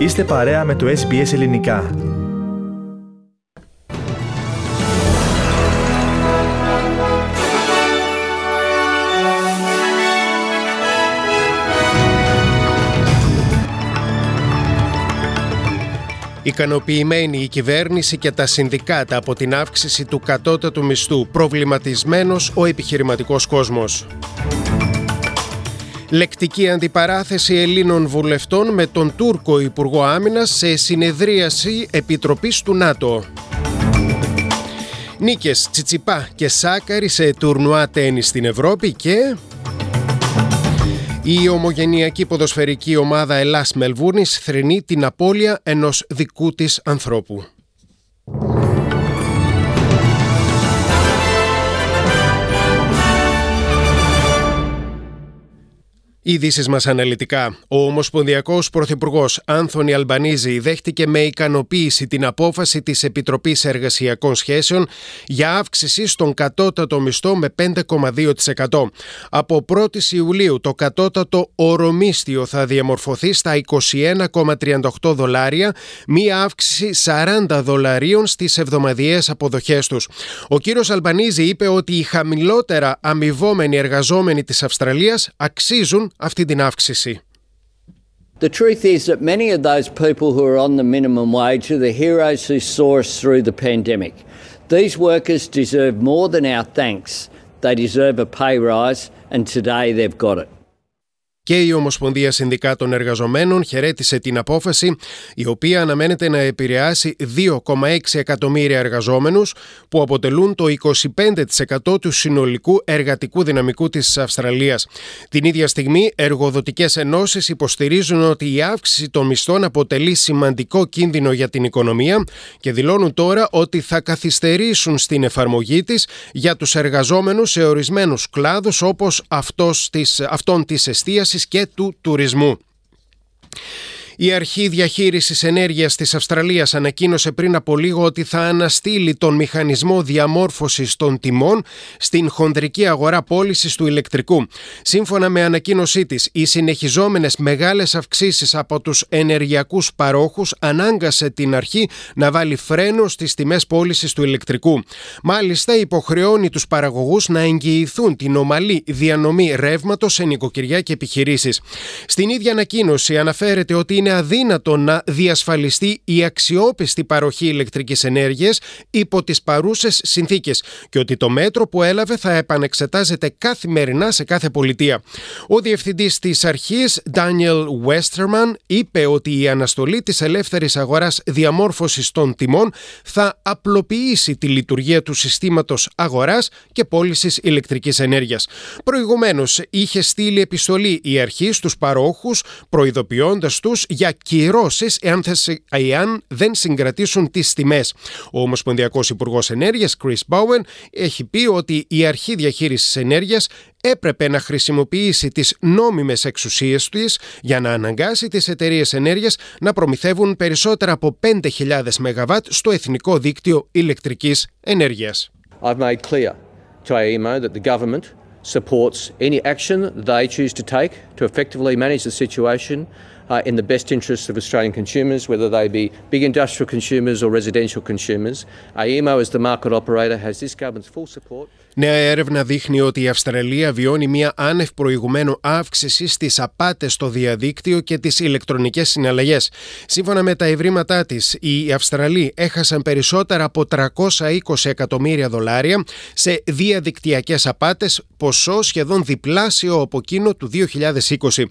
Είστε παρέα με το SBS Ελληνικά. Ικανοποιημένη η κυβέρνηση και τα συνδικάτα από την αύξηση του κατώτατου μισθού. Προβληματισμένος ο επιχειρηματικός κόσμος. Λεκτική αντιπαράθεση Ελλήνων βουλευτών με τον Τούρκο Υπουργό Άμυνας σε συνεδρίαση Επιτροπής του ΝΑΤΟ. Νίκες Τσιτσιπά και Σάκαρη σε τουρνουά τέννη στην Ευρώπη και... Η ομογενειακή ποδοσφαιρική ομάδα Ελλάς Μελβούρνης θρυνεί την απώλεια ενός δικού της ανθρώπου. Ειδήσεις μας αναλυτικά. Ο Ομοσπονδιακός Πρωθυπουργός Άνθονι Αλμπανίζη δέχτηκε με ικανοποίηση την απόφαση της Επιτροπής Εργασιακών Σχέσεων για αύξηση στον κατώτατο μισθό με 5,2%. Από 1η Ιουλίου το κατώτατο ορομίσθιο θα διαμορφωθεί στα 21,38 δολάρια, μία αύξηση 40 δολαρίων στις εβδομαδιαίες αποδοχές τους. Ο κύριος Αλμπανίζη είπε ότι οι χαμηλότερα αμοιβόμενοι εργαζόμενοι της Αυστραλίας αξίζουν αυτή την αύξηση. The truth is that many of those people who are on the minimum wage are the heroes who saw us through the pandemic. These workers deserve more than our thanks. They deserve a pay rise, and today they've got it. Και η Ομοσπονδία Συνδικάτων Εργαζομένων χαιρέτησε την απόφαση, η οποία αναμένεται να επηρεάσει 2,6 εκατομμύρια εργαζόμενους, που αποτελούν το 25% του συνολικού εργατικού δυναμικού της Αυστραλίας. Την ίδια στιγμή, εργοδοτικές ενώσεις υποστηρίζουν ότι η αύξηση των μισθών αποτελεί σημαντικό κίνδυνο για την οικονομία και δηλώνουν τώρα ότι θα καθυστερήσουν στην εφαρμογή της για τους εργαζόμενους σε ορισμένους κλάδους όπως αυτόν της εστίασης και του τουρισμού. Η Αρχή Διαχείρισης Ενέργειας της Αυστραλίας ανακοίνωσε πριν από λίγο ότι θα αναστείλει τον μηχανισμό διαμόρφωσης των τιμών στην χονδρική αγορά πώλησης του ηλεκτρικού. Σύμφωνα με ανακοίνωσή της, οι συνεχιζόμενες μεγάλες αυξήσεις από τους ενεργειακούς παρόχους ανάγκασε την αρχή να βάλει φρένο στις τιμές πώλησης του ηλεκτρικού. Μάλιστα, υποχρεώνει τους παραγωγούς να εγγυηθούν την ομαλή διανομή ρεύματος σε νοικοκυριά και επιχειρήσεις. Στην ίδια ανακοίνωση αναφέρεται ότι είναι είναι αδύνατο να διασφαλιστεί η αξιόπιστη παροχή ηλεκτρικής ενέργειας υπό τις παρούσες συνθήκες και ότι το μέτρο που έλαβε θα επανεξετάζεται καθημερινά σε κάθε πολιτεία. Ο διευθυντής της αρχής, Daniel Westerman, είπε ότι η αναστολή της ελεύθερης αγοράς διαμόρφωσης των τιμών θα απλοποιήσει τη λειτουργία του συστήματος αγοράς και πώλησης ηλεκτρικής ενέργειας. Προηγουμένως είχε στείλει επιστολή η αρχή στους παρόχους προειδοποιώντας τους για κυρώσει εάν, εάν δεν συγκρατήσουν τις τιμές. Ο Ομοσπονδιακός Υπουργός Ενέργειας, Chris Bowen, έχει πει ότι η αρχή διαχείρισης ενέργειας έπρεπε να χρησιμοποιήσει τις νόμιμες εξουσίες της για να αναγκάσει τις εταιρείες ενέργειας να προμηθεύουν περισσότερα από 5.000 ΜΒ στο εθνικό δίκτυο ηλεκτρικής ενέργειας. I've made clear to AEMO that the government supports any action they choose to take to effectively manage the situation uh, in the best interests of Australian consumers, whether they be big industrial consumers or residential consumers. AEMO, as the market operator, has this government's full support. Νέα έρευνα δείχνει ότι η Αυστραλία βιώνει μια άνευ προηγουμένου αύξηση στις απάτες στο διαδίκτυο και τις ηλεκτρονικές συναλλαγές. Σύμφωνα με τα ευρήματά της, οι Αυστραλοί έχασαν περισσότερα από 320 εκατομμύρια δολάρια σε διαδικτυακές απάτες, ποσό σχεδόν διπλάσιο από εκείνο του 2020.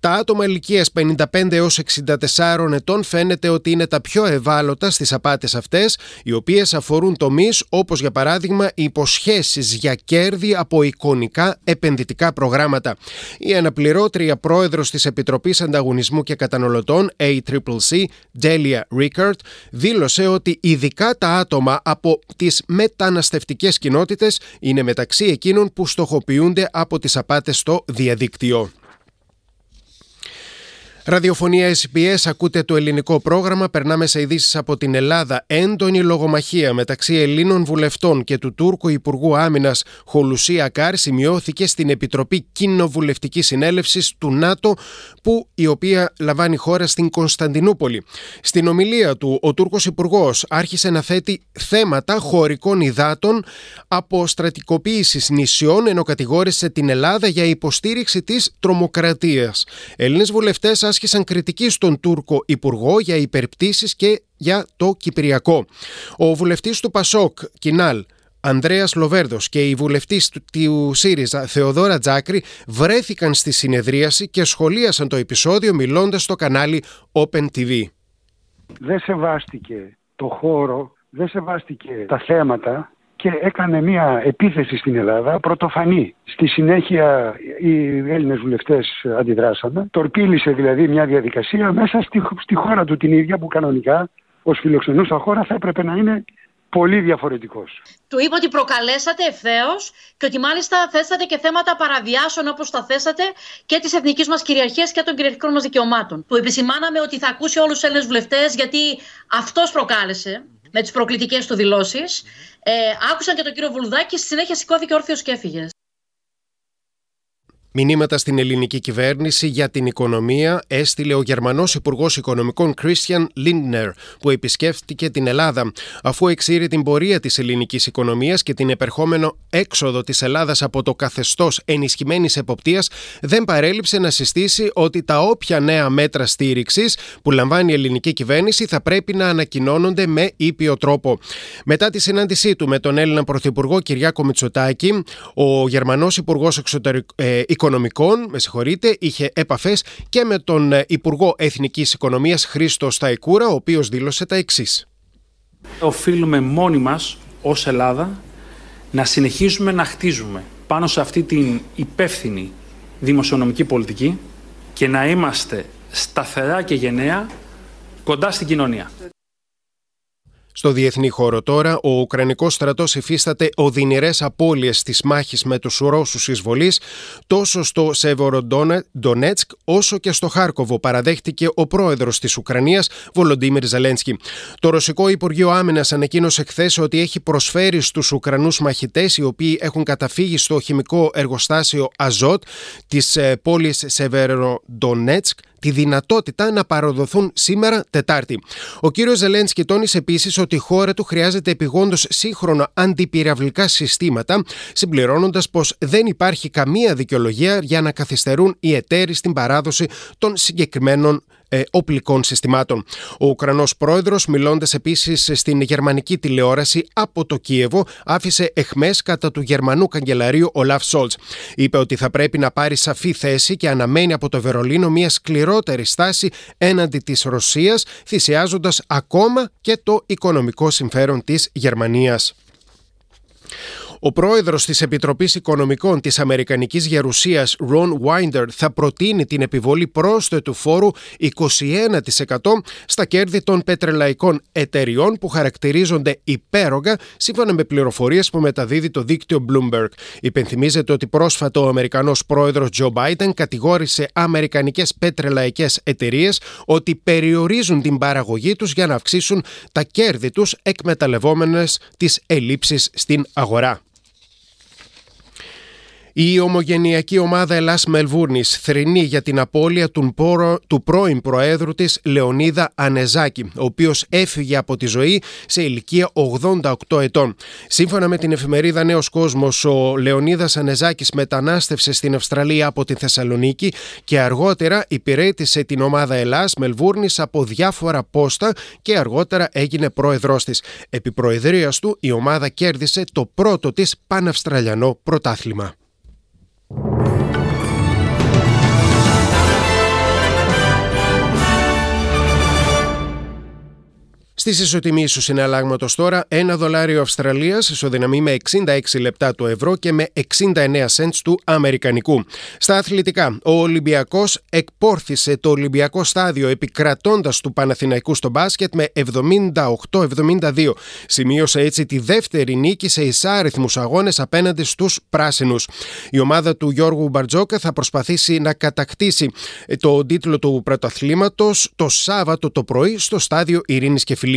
Τα άτομα ηλικίας 55 έως 64 ετών φαίνεται ότι είναι τα πιο ευάλωτα στις απάτες αυτές, οι οποίες αφορούν τομείς όπως για παράδειγμα υποσχέσεις για κέρδη από εικονικά επενδυτικά προγράμματα. Η αναπληρώτρια πρόεδρος της Επιτροπής Ανταγωνισμού και Καταναλωτών ACCC, Delia Rickard, δήλωσε ότι ειδικά τα άτομα από τις μεταναστευτικές κοινότητες είναι μεταξύ εκείνων που στοχοποιούνται από τις απάτες στο διαδίκτυο. Ραδιοφωνία SBS, ακούτε το ελληνικό πρόγραμμα. Περνάμε σε ειδήσεις από την Ελλάδα. Έντονη λογομαχία μεταξύ Ελλήνων βουλευτών και του Τούρκου Υπουργού Άμυνας Χολουσία Κάρ σημειώθηκε στην Επιτροπή Κοινοβουλευτικής Συνέλευσης του ΝΑΤΟ, που η οποία λαμβάνει χώρα στην Κωνσταντινούπολη. Στην ομιλία του, ο Τούρκος Υπουργός άρχισε να θέτει θέματα χωρικών υδάτων από στρατικοποίηση νησιών, ενώ κατηγόρησε την Ελλάδα για υποστήριξη της τρομοκρατίας. Έλληνες βουλευτές άσκησαν κριτική στον Τούρκο Υπουργό για υπερπτήσεις και για το Κυπριακό. Ο βουλευτής του Πασόκ, Κινάλ, Ανδρέας Λοβέρδος και οι βουλευτής του ΣΥΡΙΖΑ Θεοδόρα Τζάκρη βρέθηκαν στη συνεδρίαση και σχολίασαν το επεισόδιο μιλώντας στο κανάλι Open TV. Δεν σεβάστηκε το χώρο, δεν σεβάστηκε τα θέματα και έκανε μια επίθεση στην Ελλάδα πρωτοφανή. Στη συνέχεια οι Έλληνες βουλευτές αντιδράσαμε. Τορπίλησε δηλαδή μια διαδικασία μέσα στη, στη χώρα του την ίδια που κανονικά ως φιλοξενούσα χώρα θα έπρεπε να είναι πολύ διαφορετικός. Του είπα ότι προκαλέσατε ευθέως και ότι μάλιστα θέσατε και θέματα παραβιάσεων όπως τα θέσατε και τη εθνική μας κυριαρχία και των κυριαρχικών μας δικαιωμάτων. Του επισημάναμε ότι θα ακούσει όλους τους Έλληνες βουλευτές γιατί αυτός προκάλεσε με τις προκλητικές του δηλώσεις. Ε, άκουσαν και τον κύριο Βουλουδάκη και στη συνέχεια σηκώθηκε όρθιος και έφυγε. Μηνύματα στην ελληνική κυβέρνηση για την οικονομία έστειλε ο Γερμανός Υπουργός Οικονομικών Christian Lindner, που επισκέφτηκε την Ελλάδα. Αφού εξήρει την πορεία της ελληνικής οικονομίας και την επερχόμενο έξοδο της Ελλάδας από το καθεστώς ενισχυμένης εποπτείας, δεν παρέλειψε να συστήσει ότι τα όποια νέα μέτρα στήριξης που λαμβάνει η ελληνική κυβέρνηση θα πρέπει να ανακοινώνονται με ήπιο τρόπο. Μετά τη συνάντησή του με τον Έλληνα Πρωθυπουργό Κυριάκο Μητσοτάκη, ο Γερμανός Υπουργός Εξωτερικών Οικονομικών, με συγχωρείτε, είχε επαφές και με τον ε, Υπουργό Εθνικής Οικονομίας Χρήστο Σταϊκούρα, ο οποίος δήλωσε τα εξής. Οφείλουμε μόνοι μας ως Ελλάδα να συνεχίσουμε να χτίζουμε πάνω σε αυτή την υπεύθυνη δημοσιονομική πολιτική και να είμαστε σταθερά και γενναία κοντά στην κοινωνία. Στο διεθνή χώρο τώρα, ο Ουκρανικός στρατός υφίσταται οδυνηρές απώλειες στι μάχε με τους Ρώσους εισβολής, τόσο στο Σεβοροντονέτσκ όσο και στο Χάρκοβο, παραδέχτηκε ο πρόεδρος της Ουκρανίας, Βολοντίμιρ Ζελένσκι. Το Ρωσικό Υπουργείο Άμυνας ανακοίνωσε χθες ότι έχει προσφέρει στους Ουκρανούς μαχητές, οι οποίοι έχουν καταφύγει στο χημικό εργοστάσιο Αζότ της ε, πόλης Σεβεροντονέτσκ, τη δυνατότητα να παροδοθούν σήμερα Τετάρτη. Ο κύριος Ζελένσκι τόνισε επίσης ότι η χώρα του χρειάζεται επιγόντως σύγχρονα αντιπυραυλικά συστήματα, συμπληρώνοντας πως δεν υπάρχει καμία δικαιολογία για να καθυστερούν οι εταίροι στην παράδοση των συγκεκριμένων ε, οπλικών συστημάτων. Ο Ουκρανός πρόεδρος, μιλώντας επίσης στην γερμανική τηλεόραση από το Κίεβο, άφησε εχμές κατά του Γερμανού καγκελαρίου Ολάφ Σόλτς. Είπε ότι θα πρέπει να πάρει σαφή θέση και αναμένει από το Βερολίνο μια σκληρότερη στάση έναντι της Ρωσίας, θυσιάζοντας ακόμα και το οικονομικό συμφέρον της Γερμανίας. Ο πρόεδρος της Επιτροπής Οικονομικών της Αμερικανικής Γερουσίας, Ρον Βάιντερ, θα προτείνει την επιβολή πρόσθετου φόρου 21% στα κέρδη των πετρελαϊκών εταιριών που χαρακτηρίζονται υπέρογκα, σύμφωνα με πληροφορίες που μεταδίδει το δίκτυο Bloomberg. Υπενθυμίζεται ότι πρόσφατα ο Αμερικανός πρόεδρος Τζο Biden κατηγόρησε αμερικανικές πετρελαϊκές εταιρείες ότι περιορίζουν την παραγωγή τους για να αυξήσουν τα κέρδη τους εκμεταλλευόμενες τις ελλείψεις στην αγορά. Η ομογενειακή ομάδα Ελλάς Μελβούρνης θρυνεί για την απώλεια του, του πρώην Προέδρου της Λεωνίδα Ανεζάκη, ο οποίος έφυγε από τη ζωή σε ηλικία 88 ετών. Σύμφωνα με την εφημερίδα Νέος Κόσμος, ο Λεωνίδας Ανεζάκης μετανάστευσε στην Αυστραλία από τη Θεσσαλονίκη και αργότερα υπηρέτησε την ομάδα Ελλάς Μελβούρνης από διάφορα πόστα και αργότερα έγινε πρόεδρός της. Επί προεδρίας του η ομάδα κέρδισε το πρώτο της Παναυστραλιανό πρωτάθλημα. Στις ισοτιμίε του συναλλάγματος τώρα, ένα δολάριο Αυστραλίας ισοδυναμεί με 66 λεπτά του ευρώ και με 69 cents του Αμερικανικού. Στα αθλητικά, ο Ολυμπιακός εκπόρθησε το Ολυμπιακό στάδιο επικρατώντας του Παναθηναϊκού στο μπάσκετ με 78-72. Σημείωσε έτσι τη δεύτερη νίκη σε εισάριθμου αγώνες απέναντι στους πράσινους. Η ομάδα του Γιώργου Μπαρτζόκα θα προσπαθήσει να κατακτήσει το τίτλο του πρωταθλήματος το Σάββατο το πρωί στο στάδιο Ειρήνης και Φιλία.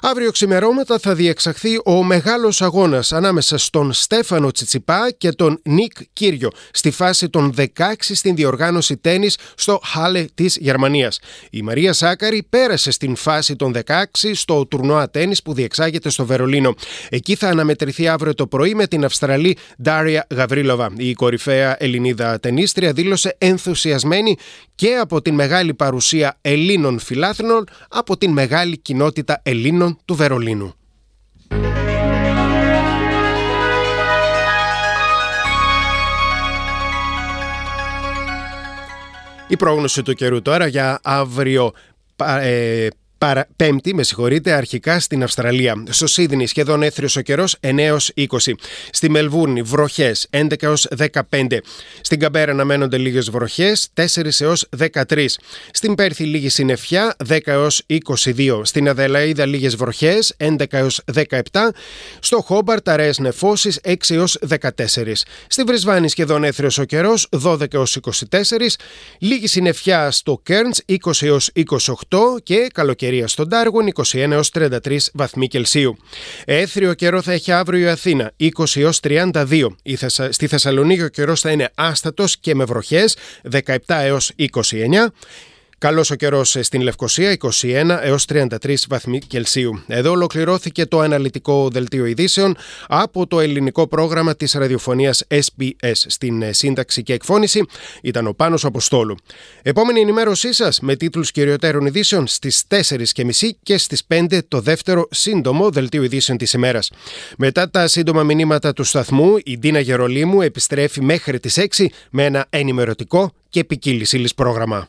Αύριο ξημερώματα θα διεξαχθεί ο μεγάλος αγώνας ανάμεσα στον Στέφανο Τσιτσιπά και τον Νίκ Κύριο στη φάση των 16 στην διοργάνωση τέννη στο Χάλε της Γερμανίας. Η Μαρία Σάκαρη πέρασε στην φάση των 16 στο τουρνουά τέννη που διεξάγεται στο Βερολίνο. Εκεί θα αναμετρηθεί αύριο το πρωί με την Αυστραλή Ντάρια Γαβρίλοβα. Η κορυφαία Ελληνίδα ταινίστρια δήλωσε ενθουσιασμένη και από την μεγάλη παρουσία Ελλήνων φιλάθρων από την μεγάλη κοινότητα Ελλήνων του Βερολίνου. Η πρόγνωση του καιρού τώρα για αύριο ε, Παρα... Πέμπτη, με συγχωρείτε, αρχικά στην Αυστραλία. Στο Σίδνη σχεδόν έθριος ο καιρός 9 έως 20. Στη Μελβούρνη βροχές 11 έως 15. Στην Καμπέρα αναμένονται λίγες βροχές 4 έως 13. Στην Πέρθη λίγη συννεφιά 10 έως 22. Στην Αδελαίδα λίγες βροχές 11 έως 17. Στο Χόμπαρτ αραιές νεφώσεις 6 έως 14. Στη Βρισβάνη σχεδόν έθριος ο καιρός 12 έως 24. Λίγη συννεφιά στο Κέρντ 20 έως 28 και καλοκαιρία στον στον Τάργουν 21 έως 33 βαθμοί Κελσίου. Έθριο καιρό θα έχει αύριο η Αθήνα 20 έως 32. Στη Θεσσαλονίκη ο καιρός θα είναι άστατος και με βροχές 17 έως 29. Καλός ο καιρός στην Λευκοσία, 21 έως 33 βαθμοί Κελσίου. Εδώ ολοκληρώθηκε το αναλυτικό δελτίο ειδήσεων από το ελληνικό πρόγραμμα της ραδιοφωνίας SBS. Στην σύνταξη και εκφώνηση ήταν ο Πάνος Αποστόλου. Επόμενη ενημέρωσή σας με τίτλους κυριωτέρων ειδήσεων στις 4.30 και στις 5 το δεύτερο σύντομο δελτίο ειδήσεων της ημέρας. Μετά τα σύντομα μηνύματα του σταθμού, η Ντίνα Γερολίμου επιστρέφει μέχρι τις 6 με ένα ενημερωτικό και ποικίλη πρόγραμμα.